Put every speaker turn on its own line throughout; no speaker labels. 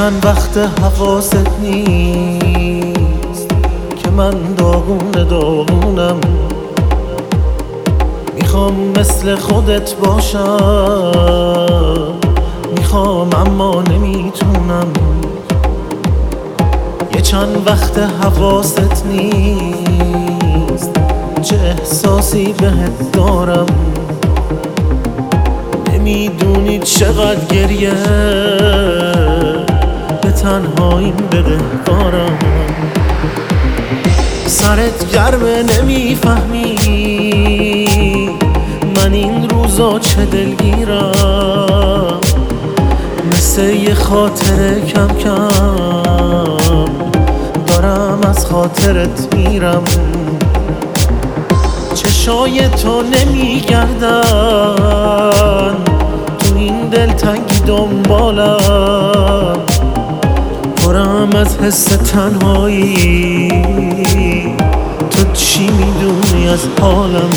چند وقت حواست نیست که من داغون داغونم. می‌خوام مثل خودت باشم. می‌خوام اما نمی‌تونم. یه چند وقت حواست نیست. چه احساسی بهت دارم؟ نمی‌دونی چقدر گریه. تنهاییم بدهکارم سرت گرمه نمی‌فهمی. من این روزا چه دلگیرم؟ مثل یه خاطر کم کم. دارم از خاطرت میرم. چشای تو نمیگردن. تو این دلتنگی دنبالم. پرم از حس تنهایی. تو چی می‌دونی از حالم؟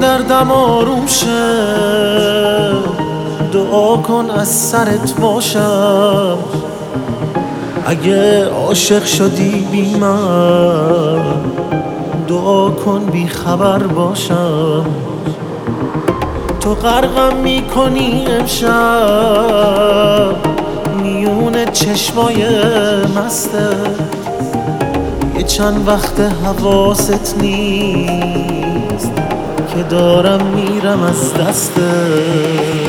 دردم آروم شه. دعا کن از سرت باشم. اگه عاشق شدی بی من دعا کن بی خبر باشم. تو غرقم می‌کنی امشب. میون چشمای مسته. یه چند وقت حواست نیست. که دارم میرم از دسته